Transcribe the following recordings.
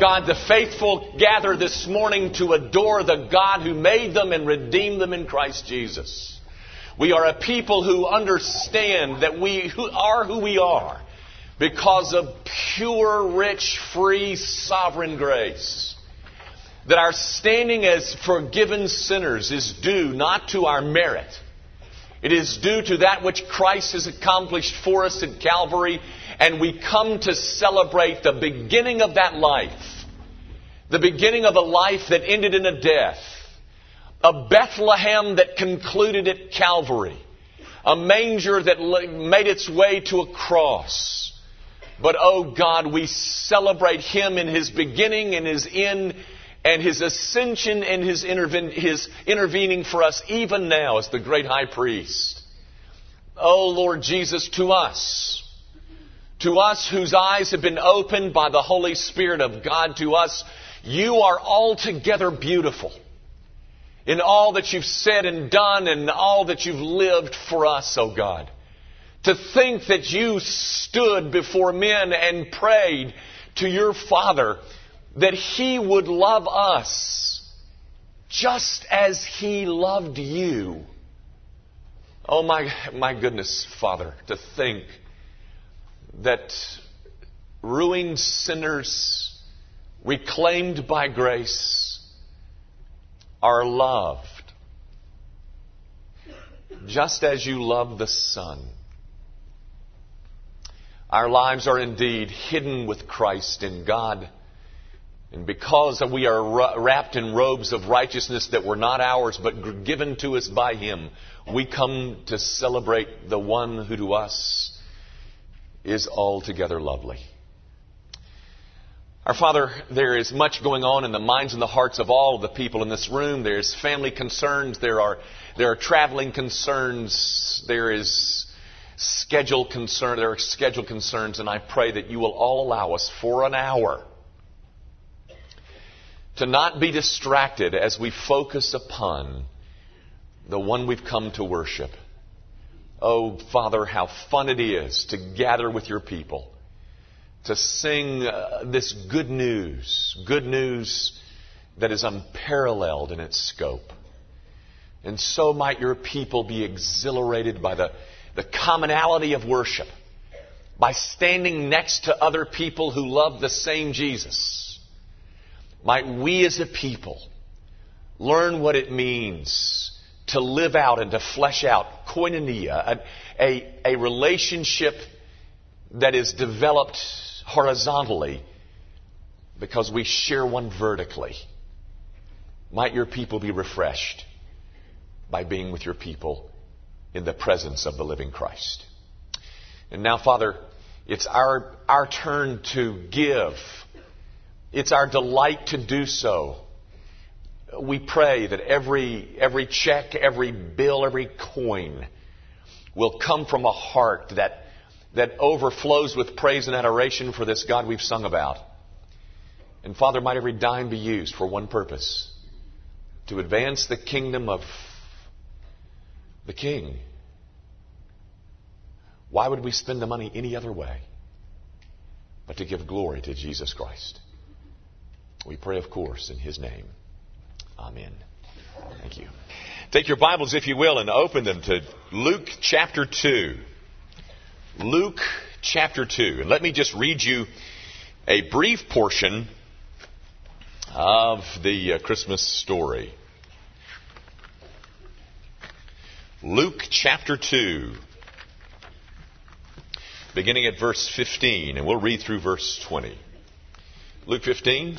God, the faithful gather this morning to adore the God who made them and redeemed them in Christ Jesus. We are a people who understand that we are who we are because of pure, rich, free, sovereign grace. That our standing as forgiven sinners is due not to our merit. It is due to that which Christ has accomplished for us at Calvary, and we come to celebrate the beginning of that life. The beginning of a life that ended in a death. A Bethlehem that concluded at Calvary. A manger that made its way to a cross but oh God, we celebrate Him in His beginning and His end and His ascension and His, interven- His intervening for us even now as the great high priest. Oh Lord Jesus, to us, to us whose eyes have been opened by the Holy Spirit of God, to us, you are altogether beautiful in all that you've said and done and all that you've lived for us, oh God. To think that you stood before men and prayed to your Father that He would love us just as He loved you. Oh my, my goodness, Father, to think that ruined sinners, reclaimed by grace, are loved just as you love the Son. Our lives are indeed hidden with Christ in God. And because we are wrapped in robes of righteousness that were not ours but given to us by Him, we come to celebrate the one who to us is altogether lovely. Our Father, there is much going on in the minds and the hearts of all of the people in this room. There's family concerns. There are, there are traveling concerns. There is schedule concern, there are schedule concerns, and I pray that you will all allow us for an hour to not be distracted as we focus upon the one we've come to worship. Oh, Father, how fun it is to gather with your people, to sing uh, this good news, good news that is unparalleled in its scope. And so might your people be exhilarated by the the commonality of worship by standing next to other people who love the same Jesus. Might we as a people learn what it means to live out and to flesh out koinonia, a, a, a relationship that is developed horizontally because we share one vertically. Might your people be refreshed by being with your people in the presence of the living Christ. And now, Father, it's our, our turn to give. It's our delight to do so. We pray that every, every check, every bill, every coin will come from a heart that, that overflows with praise and adoration for this God we've sung about. And Father, might every dime be used for one purpose to advance the kingdom of the king. Why would we spend the money any other way but to give glory to Jesus Christ? We pray, of course, in His name. Amen. Thank you. Take your Bibles, if you will, and open them to Luke chapter 2. Luke chapter 2. And let me just read you a brief portion of the uh, Christmas story. Luke chapter 2, beginning at verse 15, and we'll read through verse 20. Luke 15,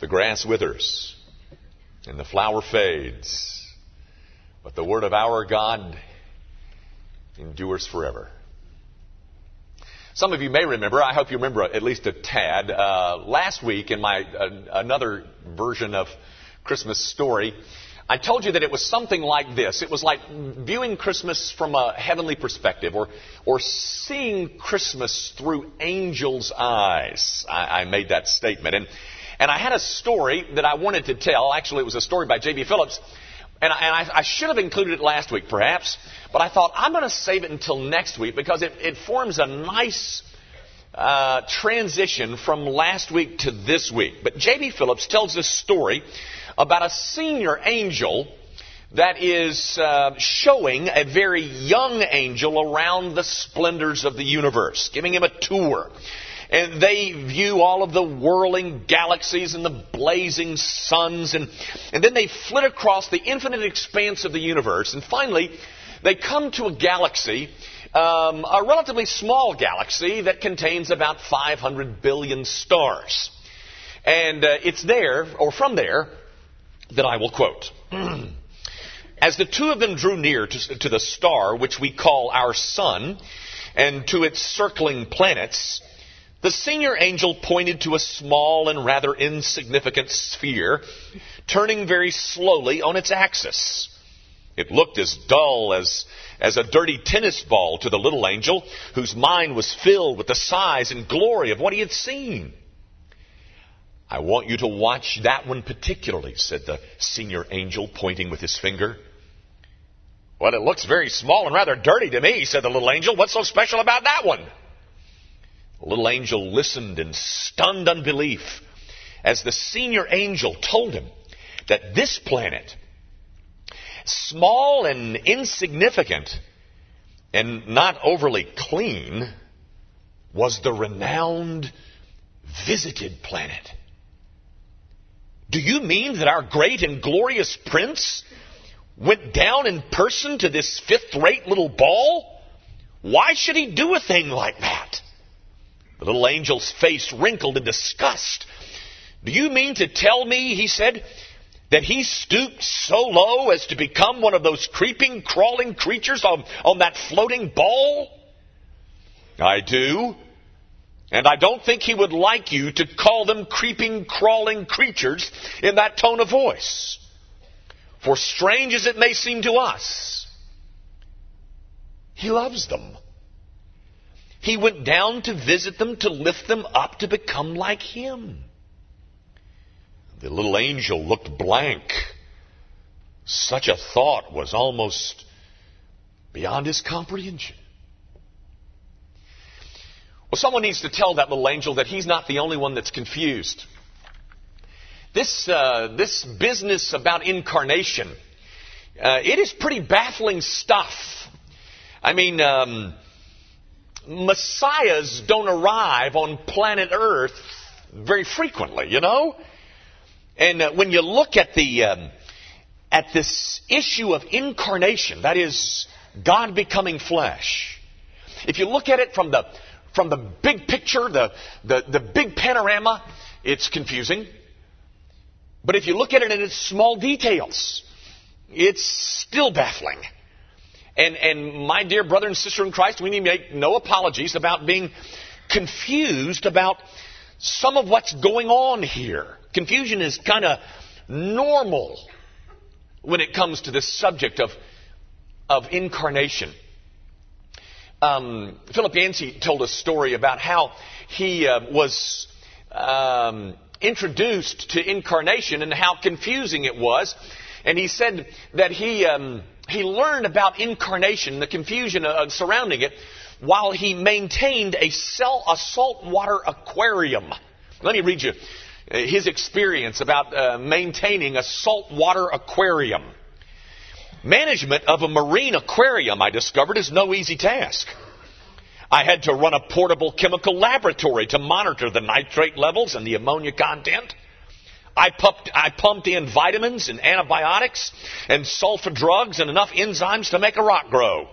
The grass withers and the flower fades, but the word of our God endures forever. Some of you may remember, I hope you remember at least a tad, uh, last week in my uh, another version of Christmas story, I told you that it was something like this. It was like viewing Christmas from a heavenly perspective or, or seeing Christmas through angels' eyes. I, I made that statement. And, and I had a story that I wanted to tell. Actually, it was a story by J.B. Phillips. And, I, and I, I, should have included it last week, perhaps. But I thought I'm going to save it until next week because it, it forms a nice uh, transition from last week to this week. But J.B. Phillips tells this story about a senior angel that is uh, showing a very young angel around the splendors of the universe, giving him a tour. And they view all of the whirling galaxies and the blazing suns, and, and then they flit across the infinite expanse of the universe. And finally, they come to a galaxy, um, a relatively small galaxy that contains about 500 billion stars. And uh, it's there, or from there, that I will quote. As the two of them drew near to, to, the star, which we call our sun, and to its circling planets, the senior angel pointed to a small and rather insignificant sphere, turning very slowly on its axis. It looked as dull as, as a dirty tennis ball to the little angel, whose mind was filled with the size and glory of what he had seen. I want you to watch that one particularly, said the senior angel, pointing with his finger. Well, it looks very small and rather dirty to me, said the little angel. What's so special about that one? Little angel listened in stunned unbelief as the senior angel told him that this planet, small and insignificant and not overly clean, was the renowned visited planet. Do you mean that our great and glorious prince went down in person to this fifth rate little ball? Why should he do a thing like that? The little angel's face wrinkled in disgust. Do you mean to tell me, he said, that he stooped so low as to become one of those creeping, crawling creatures on, on that floating ball? I do. And I don't think he would like you to call them creeping, crawling creatures in that tone of voice. For strange as it may seem to us, he loves them. He went down to visit them, to lift them up, to become like him. The little angel looked blank. Such a thought was almost beyond his comprehension. Well, someone needs to tell that little angel that he's not the only one that's confused. This, uh, this business about incarnation, uh, it is pretty baffling stuff. I mean, um, messiahs don't arrive on planet Earth very frequently, you know? And uh, when you look at the, um, at this issue of incarnation, that is, God becoming flesh, if you look at it from the from the big picture, the, the, the big panorama, it's confusing. But if you look at it in its small details, it's still baffling. And, and my dear brother and sister in Christ, we need to make no apologies about being confused about some of what's going on here. Confusion is kind of normal when it comes to this subject of, of incarnation um, Philip Yancey told a story about how he uh, was um, introduced to incarnation and how confusing it was. And he said that he, um, he learned about incarnation, the confusion surrounding it, while he maintained a, cell, a saltwater aquarium. Let me read you uh, his experience about uh, maintaining a saltwater aquarium. Management of a marine aquarium, I discovered, is no easy task. I had to run a portable chemical laboratory to monitor the nitrate levels and the ammonia content. I pumped, I pumped in vitamins and antibiotics and sulfa drugs and enough enzymes to make a rock grow.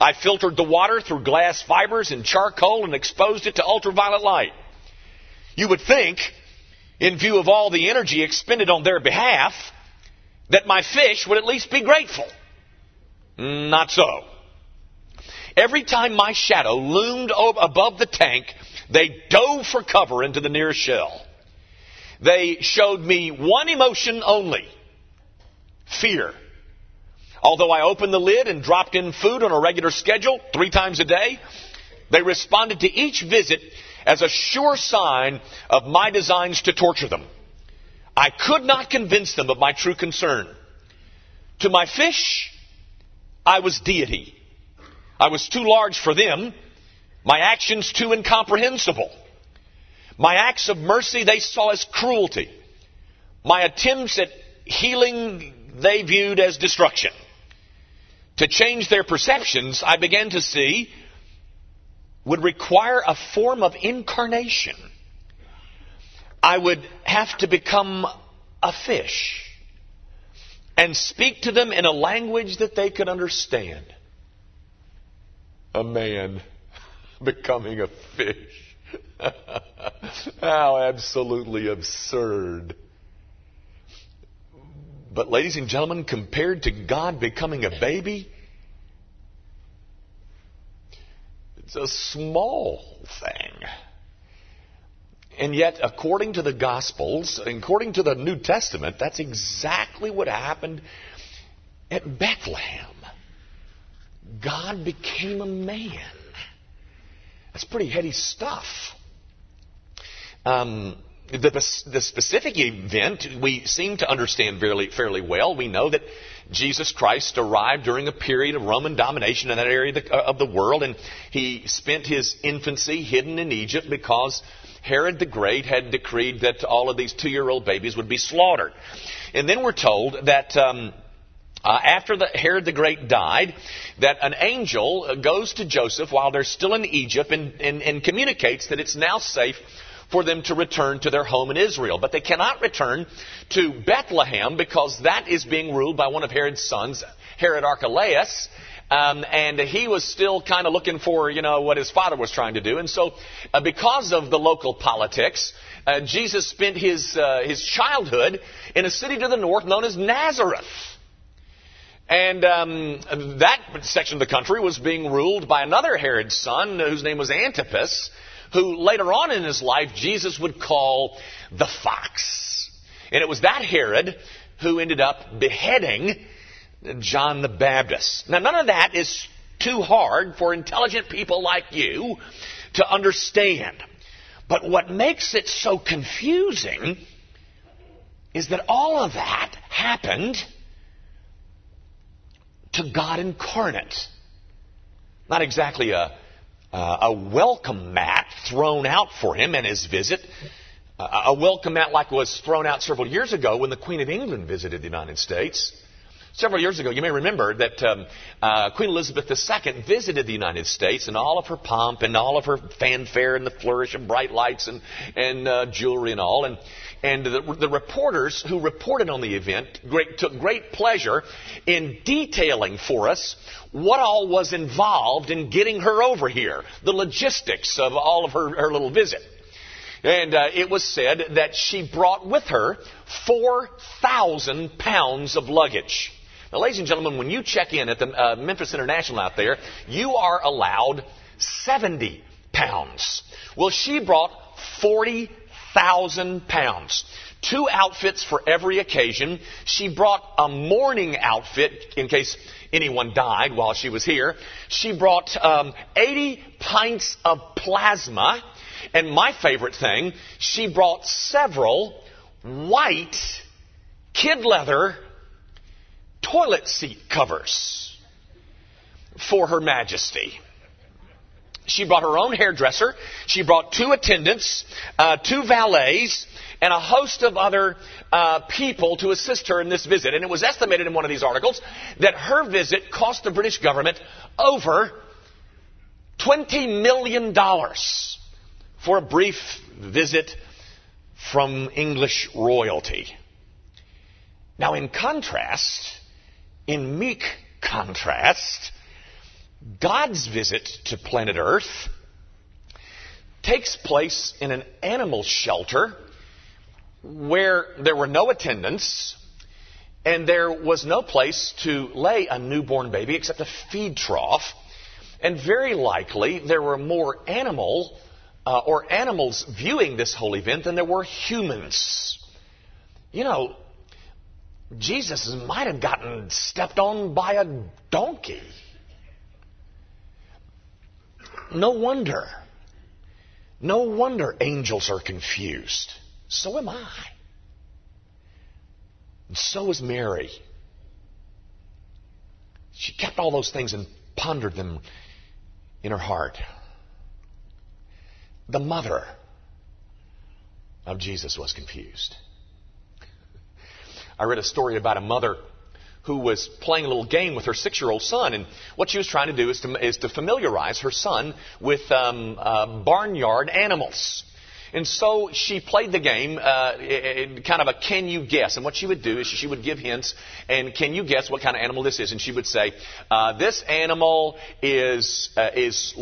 I filtered the water through glass fibers and charcoal and exposed it to ultraviolet light. You would think, in view of all the energy expended on their behalf, that my fish would at least be grateful. Not so. Every time my shadow loomed above the tank, they dove for cover into the nearest shell. They showed me one emotion only fear. Although I opened the lid and dropped in food on a regular schedule, three times a day, they responded to each visit as a sure sign of my designs to torture them. I could not convince them of my true concern. To my fish, I was deity. I was too large for them, my actions too incomprehensible. My acts of mercy they saw as cruelty. My attempts at healing they viewed as destruction. To change their perceptions, I began to see would require a form of incarnation. I would have to become a fish and speak to them in a language that they could understand. A man becoming a fish. How absolutely absurd. But, ladies and gentlemen, compared to God becoming a baby, it's a small thing. And yet, according to the Gospels, according to the New Testament, that's exactly what happened at Bethlehem. God became a man. That's pretty heady stuff. Um, the, the, specific event we seem to understand fairly, fairly well. We know that Jesus Christ arrived during a period of Roman domination in that area of the, of the world, and he spent his infancy hidden in Egypt because Herod the Great had decreed that all of these two year old babies would be slaughtered. And then we're told that. Um, uh, after the, Herod the Great died, that an angel goes to Joseph while they're still in Egypt and, and, and communicates that it's now safe for them to return to their home in Israel. But they cannot return to Bethlehem because that is being ruled by one of Herod's sons, Herod Archelaus. Um, and he was still kind of looking for, you know, what his father was trying to do. And so, uh, because of the local politics, uh, Jesus spent his uh, his childhood in a city to the north known as Nazareth. And um, that section of the country was being ruled by another Herod's son, whose name was Antipas, who later on in his life Jesus would call the fox. And it was that Herod who ended up beheading John the Baptist. Now, none of that is too hard for intelligent people like you to understand. But what makes it so confusing is that all of that happened to God incarnate. Not exactly a, uh, a welcome mat thrown out for him and his visit. Uh, a welcome mat like was thrown out several years ago when the Queen of England visited the United States. Several years ago, you may remember that um, uh, Queen Elizabeth II visited the United States in all of her pomp and all of her fanfare and the flourish of bright lights and, and uh, jewelry and all. And and the, the reporters who reported on the event great, took great pleasure in detailing for us what all was involved in getting her over here, the logistics of all of her, her little visit. And uh, it was said that she brought with her 4,000 pounds of luggage. Now, ladies and gentlemen, when you check in at the uh, Memphis International out there, you are allowed 70 pounds. Well, she brought 40 thousand pounds. Two outfits for every occasion. She brought a mourning outfit in case anyone died while she was here. She brought um, 80 pints of plasma. And my favorite thing, she brought several white kid leather toilet seat covers for Her Majesty. She brought her own hairdresser. She brought two attendants, uh, two valets, and a host of other uh, people to assist her in this visit. And it was estimated in one of these articles that her visit cost the British government over $20 million for a brief visit from English royalty. Now, in contrast, in meek contrast, God's visit to planet Earth takes place in an animal shelter where there were no attendants and there was no place to lay a newborn baby except a feed trough. And very likely there were more animal uh, or animals viewing this whole event than there were humans. You know, Jesus might have gotten stepped on by a donkey. No wonder. No wonder angels are confused. So am I. And so is Mary. She kept all those things and pondered them in her heart. The mother of Jesus was confused. I read a story about a mother who was playing a little game with her six year old son. And what she was trying to do is to, is to familiarize her son with um, uh, barnyard animals. And so she played the game, uh, kind of a can you guess. And what she would do is she would give hints, and can you guess what kind of animal this is? And she would say, uh, this animal is uh, is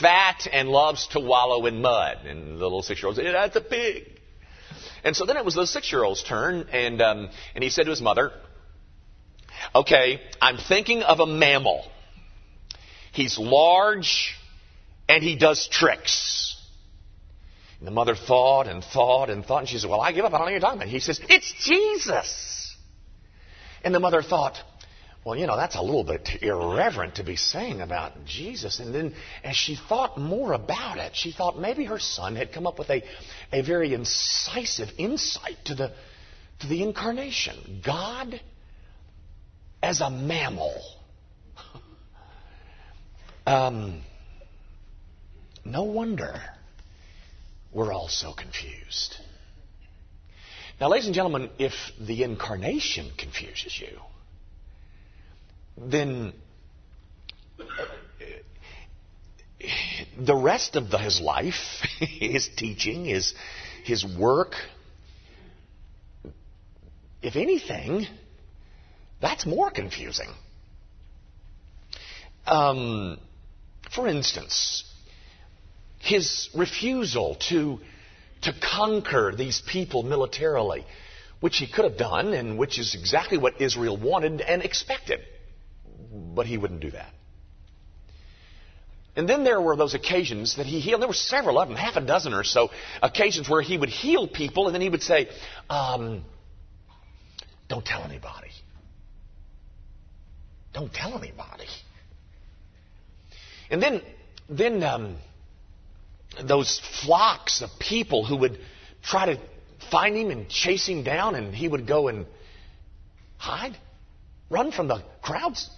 fat and loves to wallow in mud. And the little six-year-old said, that's a pig. And so then it was the six-year-old's turn, and um, and he said to his mother, okay, I'm thinking of a mammal. He's large, and he does tricks. And the mother thought and thought and thought, and she said, Well, I give up. I don't know what you're talking about. He says, It's Jesus. And the mother thought, Well, you know, that's a little bit irreverent to be saying about Jesus. And then as she thought more about it, she thought maybe her son had come up with a, a very incisive insight to the, to the incarnation. God as a mammal. um, no wonder we're all so confused. Now, ladies and gentlemen, if the incarnation confuses you, then the rest of the, his life, his teaching, his, his work, if anything, that's more confusing. Um, for instance, his refusal to, to conquer these people militarily, which he could have done and which is exactly what Israel wanted and expected. But he wouldn't do that. And then there were those occasions that he healed. There were several of them, half a dozen or so occasions where he would heal people and then he would say, um, Don't tell anybody. Don't tell anybody. And then, then um, those flocks of people who would try to find him and chase him down, and he would go and hide, run from the crowds.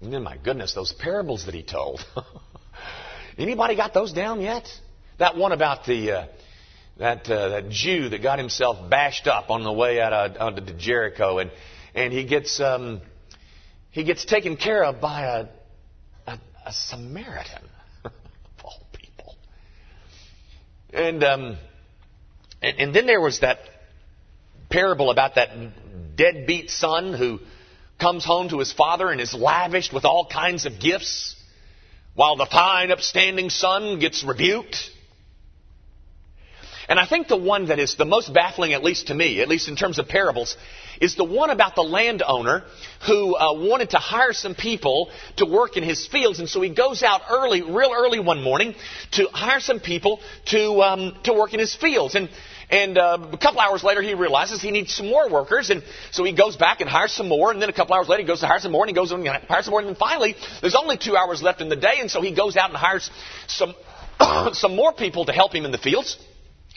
And then, my goodness, those parables that he told. Anybody got those down yet? That one about the uh, that uh, that Jew that got himself bashed up on the way out of, out of Jericho, and and he gets um, he gets taken care of by a a, a Samaritan. Of all people. And, um, and, and then there was that parable about that deadbeat son who comes home to his father and is lavished with all kinds of gifts, while the fine, upstanding son gets rebuked. And I think the one that is the most baffling, at least to me, at least in terms of parables, is the one about the landowner who uh, wanted to hire some people to work in his fields, and so he goes out early, real early one morning, to hire some people to um, to work in his fields. And and uh, a couple hours later, he realizes he needs some more workers, and so he goes back and hires some more. And then a couple hours later, he goes to hire some more, and he goes and hires some more. And then finally, there's only two hours left in the day, and so he goes out and hires some some more people to help him in the fields.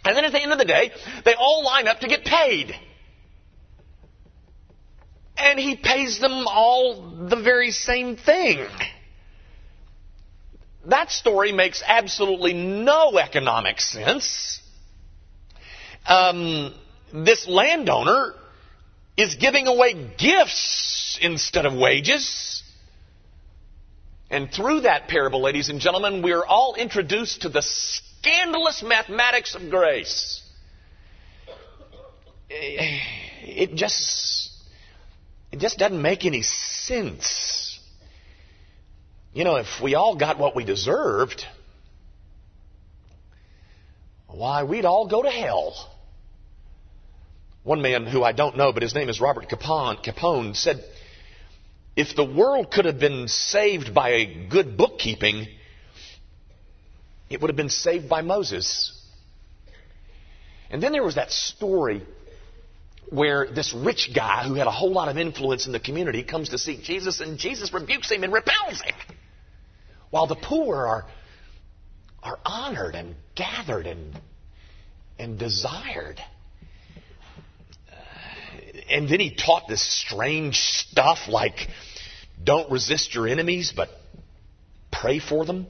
And then at the end of the day, they all line up to get paid. And he pays them all the very same thing. That story makes absolutely no economic sense. Um, this landowner is giving away gifts instead of wages. And through that parable, ladies and gentlemen, we are all introduced to the scandalous mathematics of grace. it just it just doesn't make any sense. You know, if we all got what we deserved, why we'd all go to hell. One man who I don't know, but his name is Robert Capon, Capon said, if the world could have been saved by good bookkeeping, it would have been saved by Moses. And then there was that story where this rich guy who had a whole lot of influence in the community comes to seek Jesus and Jesus rebukes him and repels him. While the poor are, are honored and gathered and, and desired. And then he taught this strange stuff like don't resist your enemies, but pray for them.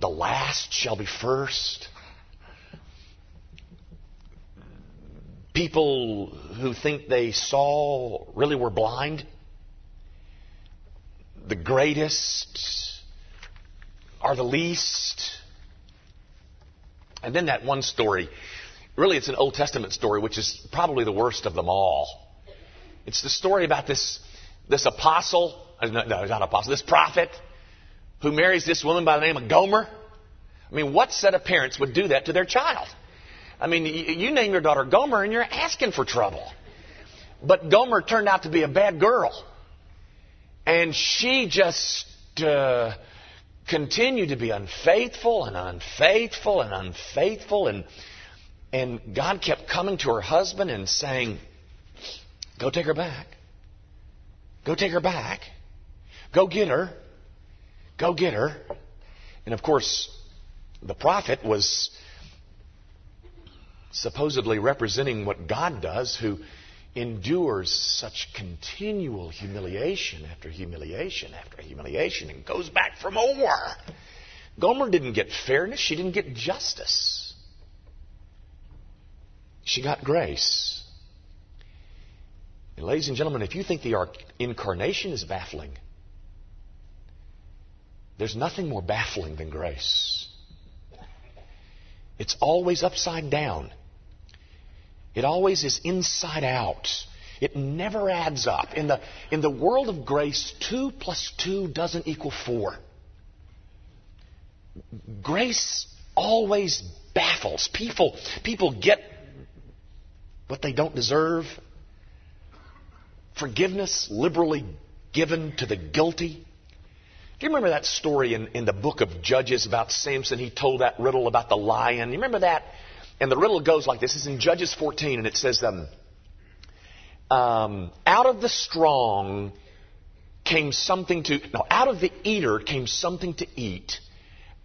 The last shall be first. People who think they saw really were blind. The greatest are the least. And then that one story, really it's an Old Testament story, which is probably the worst of them all. It's the story about this, this apostle, uh, no, no, not apostle, this prophet who marries this woman by the name of Gomer. I mean, what set of parents would do that to their child? I mean, you name your daughter Gomer and you're asking for trouble. But Gomer turned out to be a bad girl. And she just uh, continued to be unfaithful and unfaithful and unfaithful. And, and God kept coming to her husband and saying, Go take her back. Go take her back. Go get her. Go get her. And of course, the prophet was supposedly representing what God does, who endures such continual humiliation after humiliation after humiliation and goes back for more. Gomer didn't get fairness, she didn't get justice. She got grace. And ladies and gentlemen, if you think the incarnation is baffling, there's nothing more baffling than grace. It's always upside down. It always is inside out. It never adds up. In the, in the world of grace, 2 plus 2 doesn't equal 4. Grace always baffles. People, people get what they don't deserve. Forgiveness liberally given to the guilty. Do you remember that story in, in the book of Judges about Samson? He told that riddle about the lion. You remember that? And the riddle goes like this. It's in Judges 14, and it says, um, um, out of the strong came something to, no, out of the eater came something to eat.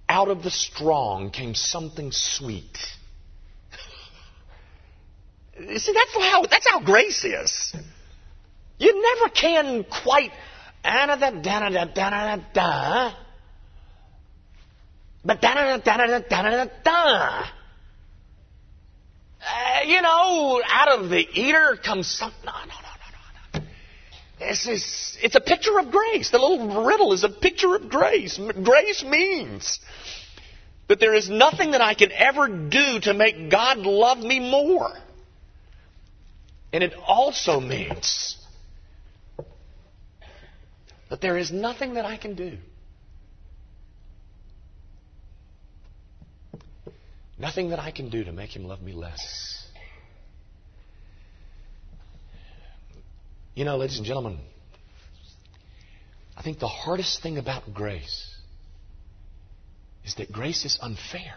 Out of the strong came something sweet. See, that's how, that's how grace is. You never can quite, but da da da da da you know, out of the eater comes something. No, no, no, no, no. This is, it's a picture of grace. The little riddle is a picture of grace. Grace means that there is nothing that I can ever do to make God love me more. And it also means that there is nothing that I can do Nothing that I can do to make him love me less. You know, ladies and gentlemen, I think the hardest thing about grace is that grace is unfair.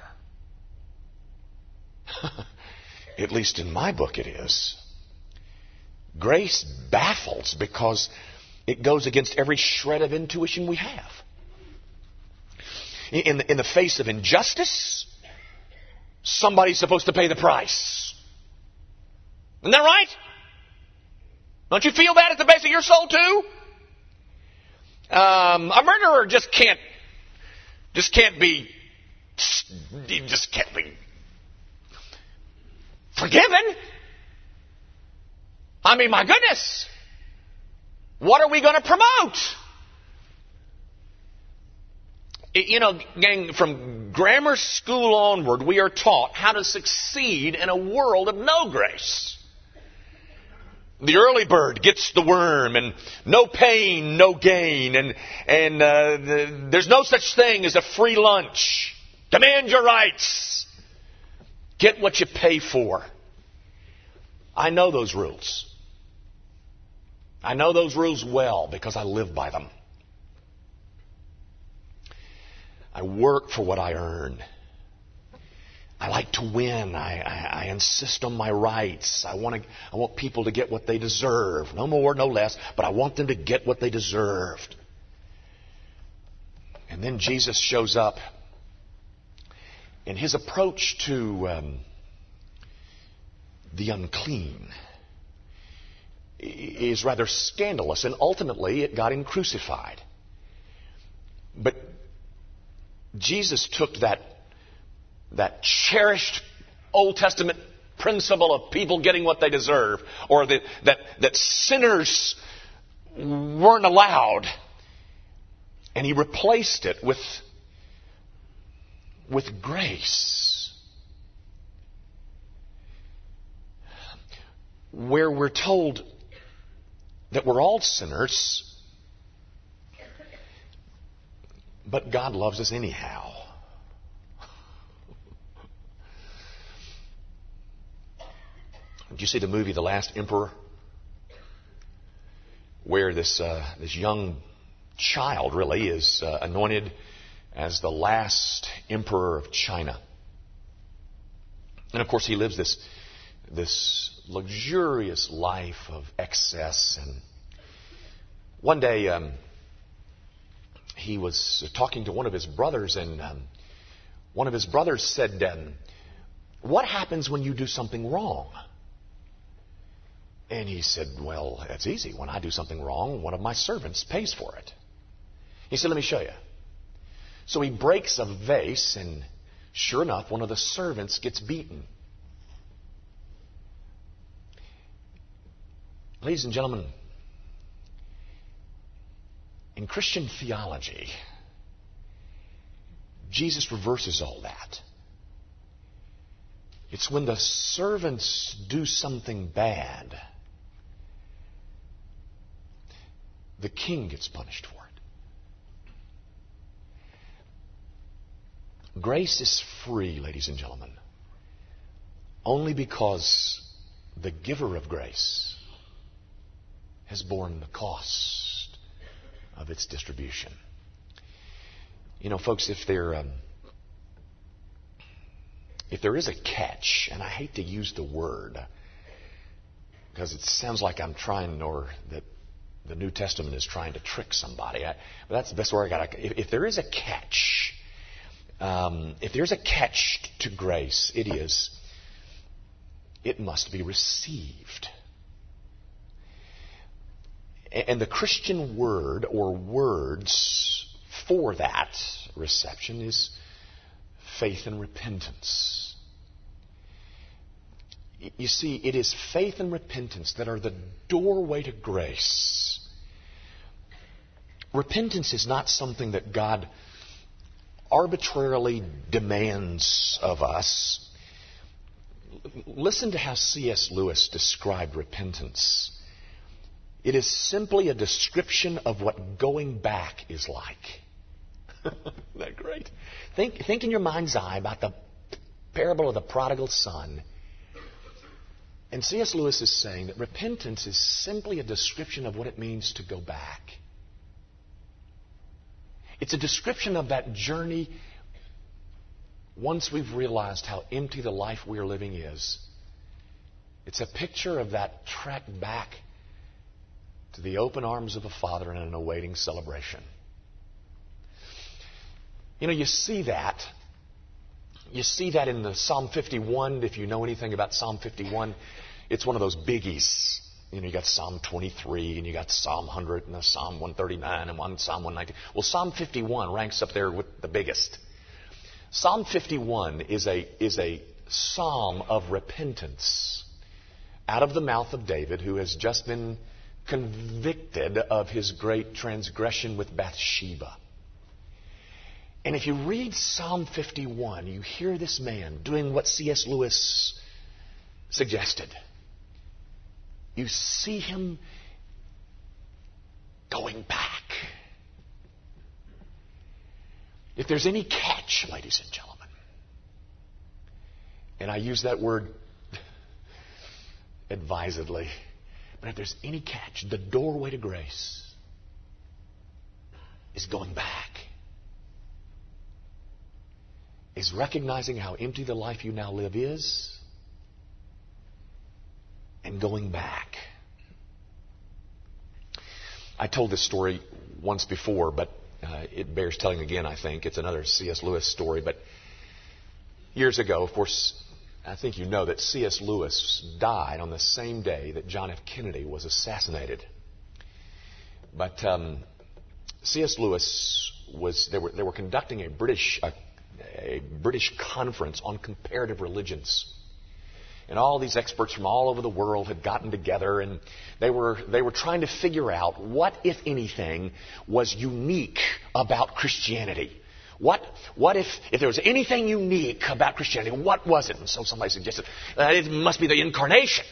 At least in my book, it is. Grace baffles because it goes against every shred of intuition we have. In the, in the face of injustice, somebody's supposed to pay the price. Isn't that right? Don't you feel that at the base of your soul too? Um, a murderer just can't, just can't be, just can't be forgiven. I mean, my goodness. What are we going to promote? You know, gang, from grammar school onward, we are taught how to succeed in a world of no grace. The early bird gets the worm, and no pain, no gain, and and uh, the, there's no such thing as a free lunch. Demand your rights. Get what you pay for. I know those rules. I know those rules well because I live by them. I work for what I earn. I like to win. I, I, I, insist on my rights. I want, to, I want people to get what they deserve. No more, no less, but I want them to get what they deserved. And then Jesus shows up, and his approach to um, the unclean is rather scandalous, and ultimately it got him crucified. But Jesus took that, that cherished Old Testament principle of people getting what they deserve, or that, that, that sinners weren't allowed, and he replaced it with, with grace. Where we're told that we're all sinners, but God loves us anyhow. Did you see the movie The Last Emperor? Where this, uh, this young child really is uh, anointed as the last emperor of China. And of course, he lives this, this luxurious life of excess. And one day, um, he was talking to one of his brothers, and um, one of his brothers said, um, What happens when you do something wrong? And he said, Well, that's easy. When I do something wrong, one of my servants pays for it. He said, Let me show you. So he breaks a vase, and sure enough, one of the servants gets beaten. Ladies and gentlemen, in Christian theology, Jesus reverses all that. It's when the servants do something bad, the king gets punished for it. Grace is free, ladies and gentlemen, only because the giver of grace has borne the cost of its distribution. You know, folks, if there, um, if there is a catch, and I hate to use the word because it sounds like I'm trying, or that the New Testament is trying to trick somebody. I, but that's the best word I got. If, if there is a catch, um, if there's a catch to grace, it is it must be received. And the Christian word or words for that reception is faith and repentance. You see, it is faith and repentance that are the doorway to grace. Repentance is not something that God arbitrarily demands of us. Listen to how C.S. Lewis described repentance. It is simply a description of what going back is like. Isn't that great? Think, think in your mind's eye about the parable of the prodigal son. And C.S. Lewis is saying that repentance is simply a description of what it means to go back. It's a description of that journey once we've realized how empty the life we are living is. It's a picture of that trek back to the open arms of a father in an awaiting celebration. You know, you see that. You see that in the Psalm 51. If you know anything about Psalm 51, it's one of those biggies. You know, you got Psalm 23 and you got Psalm 100 and Psalm 139 and one Psalm 119. Well, Psalm 51 ranks up there with the biggest. Psalm 51 is a, is a psalm of repentance out of the mouth of David, who has just been convicted of his great transgression with Bathsheba. And if you read Psalm 51, you hear this man doing what C.S. Lewis suggested. You see him going back. If there's any catch, ladies and gentlemen, and I use that word advisedly, but if there's any catch, the doorway to grace is going back. Is recognizing how empty the life you now live is and going back. I told this story once before, but uh, it bears telling again, I think. It's another C.S. Lewis story. But years ago, of course, I think you know that C.S. Lewis died on the same day that John F. Kennedy was assassinated. But um, C.S. Lewis was they were they were conducting a British a, a British conference on comparative religions. And all these experts from all over the world had gotten together and they were, they were trying to figure out what, if anything, was unique about Christianity. What, what if, if there was anything unique about Christianity, what was it? And so somebody suggested, uh, it must be the incarnation.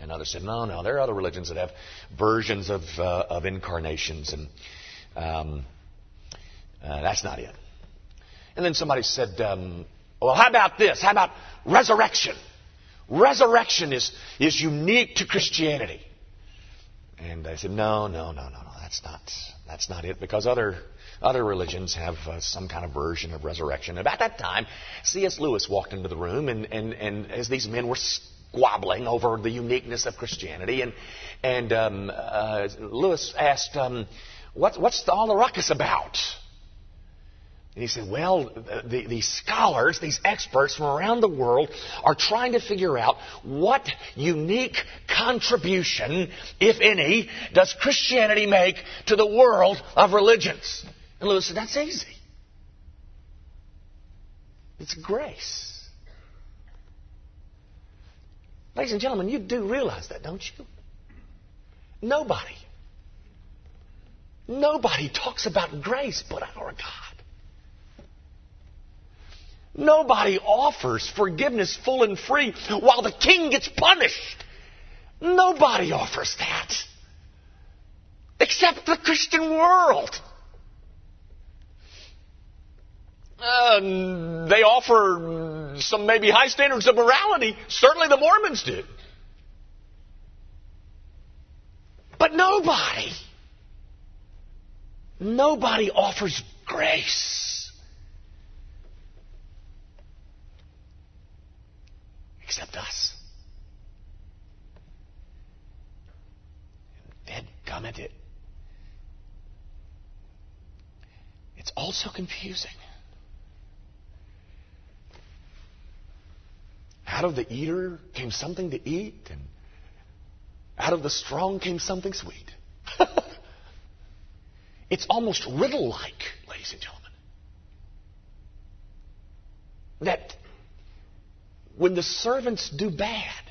And others said, no, no, there are other religions that have versions of, uh, of incarnations, and um, uh, that's not it. And then somebody said, um, well, how about this? How about resurrection? Resurrection is, is unique to Christianity. And I said, no, no, no, no, no, that's not, that's not it, because other, other religions have uh, some kind of version of resurrection. About that time, C.S. Lewis walked into the room, and, and, and as these men were squabbling over the uniqueness of Christianity, and, and um, uh, Lewis asked, um, what, what's all the ruckus about? And he said, well, the, these scholars, these experts from around the world are trying to figure out what unique contribution, if any, does Christianity make to the world of religions? And Lewis said, that's easy. It's grace. Ladies and gentlemen, you do realize that, don't you? Nobody. Nobody talks about grace but our God. Nobody offers forgiveness full and free while the king gets punished. Nobody offers that. Except the Christian world. Uh, they offer some maybe high standards of morality. Certainly the Mormons do. But nobody, nobody offers grace. Except us. And gummit it. It's also confusing. Out of the eater came something to eat, and out of the strong came something sweet. it's almost riddle like, ladies and gentlemen. That when the servants do bad,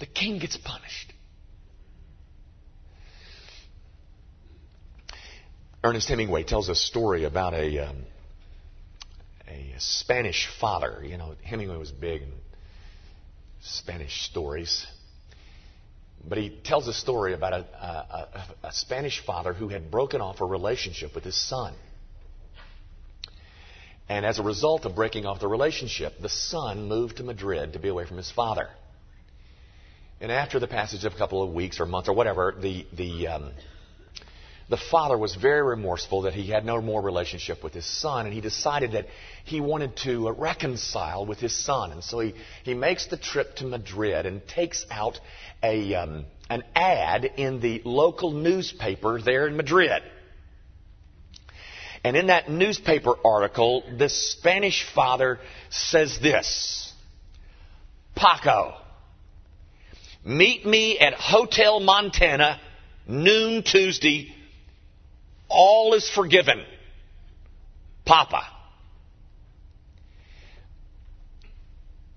the king gets punished. Ernest Hemingway tells a story about a, um, a Spanish father. You know, Hemingway was big in Spanish stories. But he tells a story about a, a, a, Spanish father who had broken off a relationship with his son. And as a result of breaking off the relationship, the son moved to Madrid to be away from his father. And after the passage of a couple of weeks or months or whatever, the, the, um, the father was very remorseful that he had no more relationship with his son, and he decided that he wanted to reconcile with his son. And so he, he makes the trip to Madrid and takes out a, um, an ad in the local newspaper there in Madrid. And in that newspaper article, this Spanish father says this Paco, meet me at Hotel Montana, noon Tuesday. All is forgiven. Papa.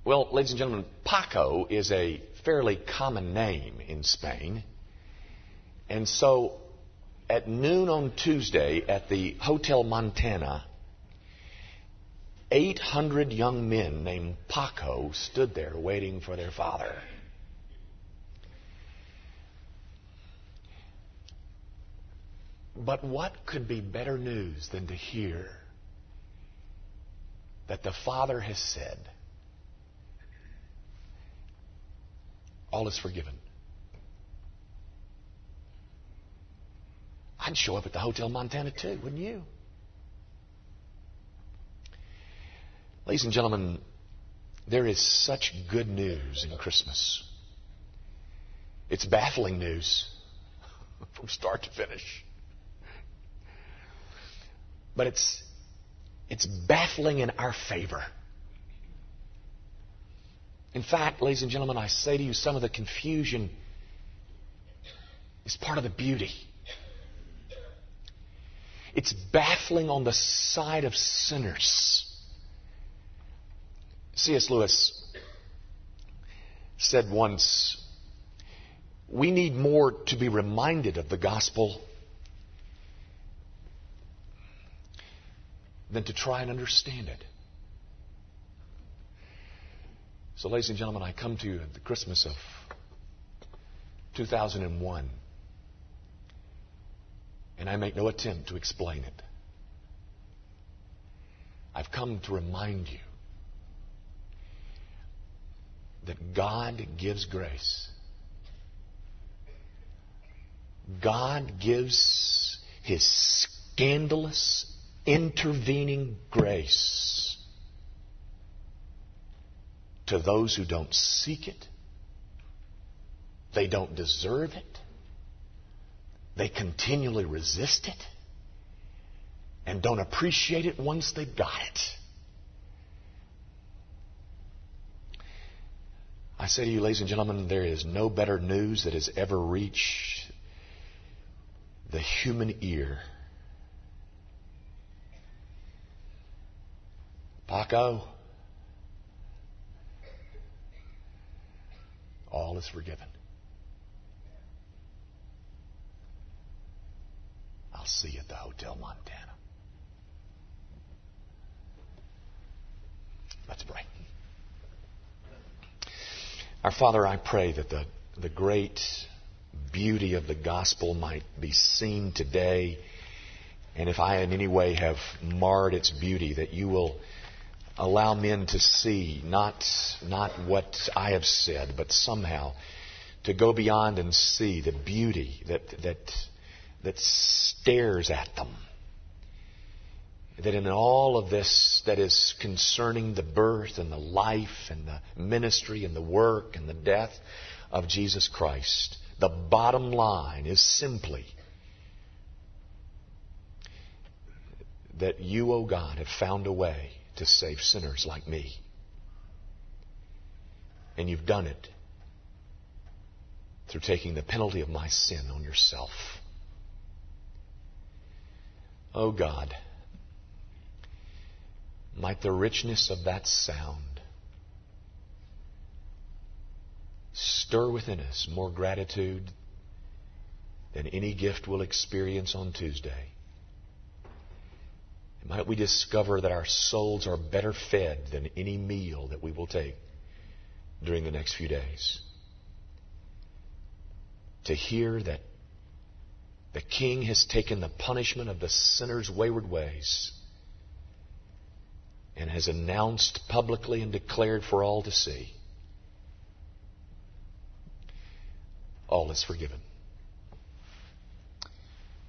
Well, ladies and gentlemen, Paco is a fairly common name in Spain. And so at noon on Tuesday at the Hotel Montana, 800 young men named Paco stood there waiting for their father. But what could be better news than to hear that the Father has said, All is forgiven. I'd show up at the Hotel Montana too, wouldn't you? Ladies and gentlemen, there is such good news in Christmas. It's baffling news from start to finish. But it's, it's baffling in our favor. In fact, ladies and gentlemen, I say to you, some of the confusion is part of the beauty. It's baffling on the side of sinners. C.S. Lewis said once, we need more to be reminded of the gospel than to try and understand it. So, ladies and gentlemen, I come to you at the Christmas of 2001, and I make no attempt to explain it. I've come to remind you that God gives grace. God gives His scandalous, intervening grace to those who don't seek it. They don't deserve it. They continually resist it and don't appreciate it once they've got it. I say to you, ladies and gentlemen, there is no better news that has ever reached the human ear. Paco, all is forgiven. See you at the Hotel Montana. Let's pray. Our Father, I pray that the, the great beauty of the gospel might be seen today. And if I in any way have marred its beauty, that you will allow men to see not, not what I have said, but somehow to go beyond and see the beauty that, that, that stares at them. That in all of this that is concerning the birth and the life and the ministry and the work and the death of Jesus Christ, the bottom line is simply that you, O oh God, have found a way to save sinners like me. And you've done it through taking the penalty of my sin on yourself. Oh God, might the richness of that sound stir within us more gratitude than any gift we'll experience on Tuesday. Might we discover that our souls are better fed than any meal that we will take during the next few days. To hear that the King has taken the punishment of the sinner's wayward ways and has announced publicly and declared for all to see all is forgiven.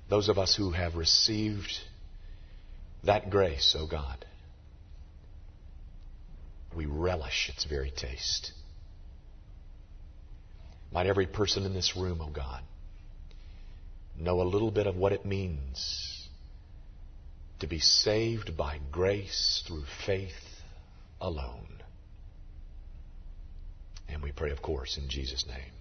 Those of us who have received that grace, O oh God, we relish its very taste. Might every person in this room, O oh God, know a little bit of what it means to be saved by grace through faith alone. And we pray, of course, in Jesus' name.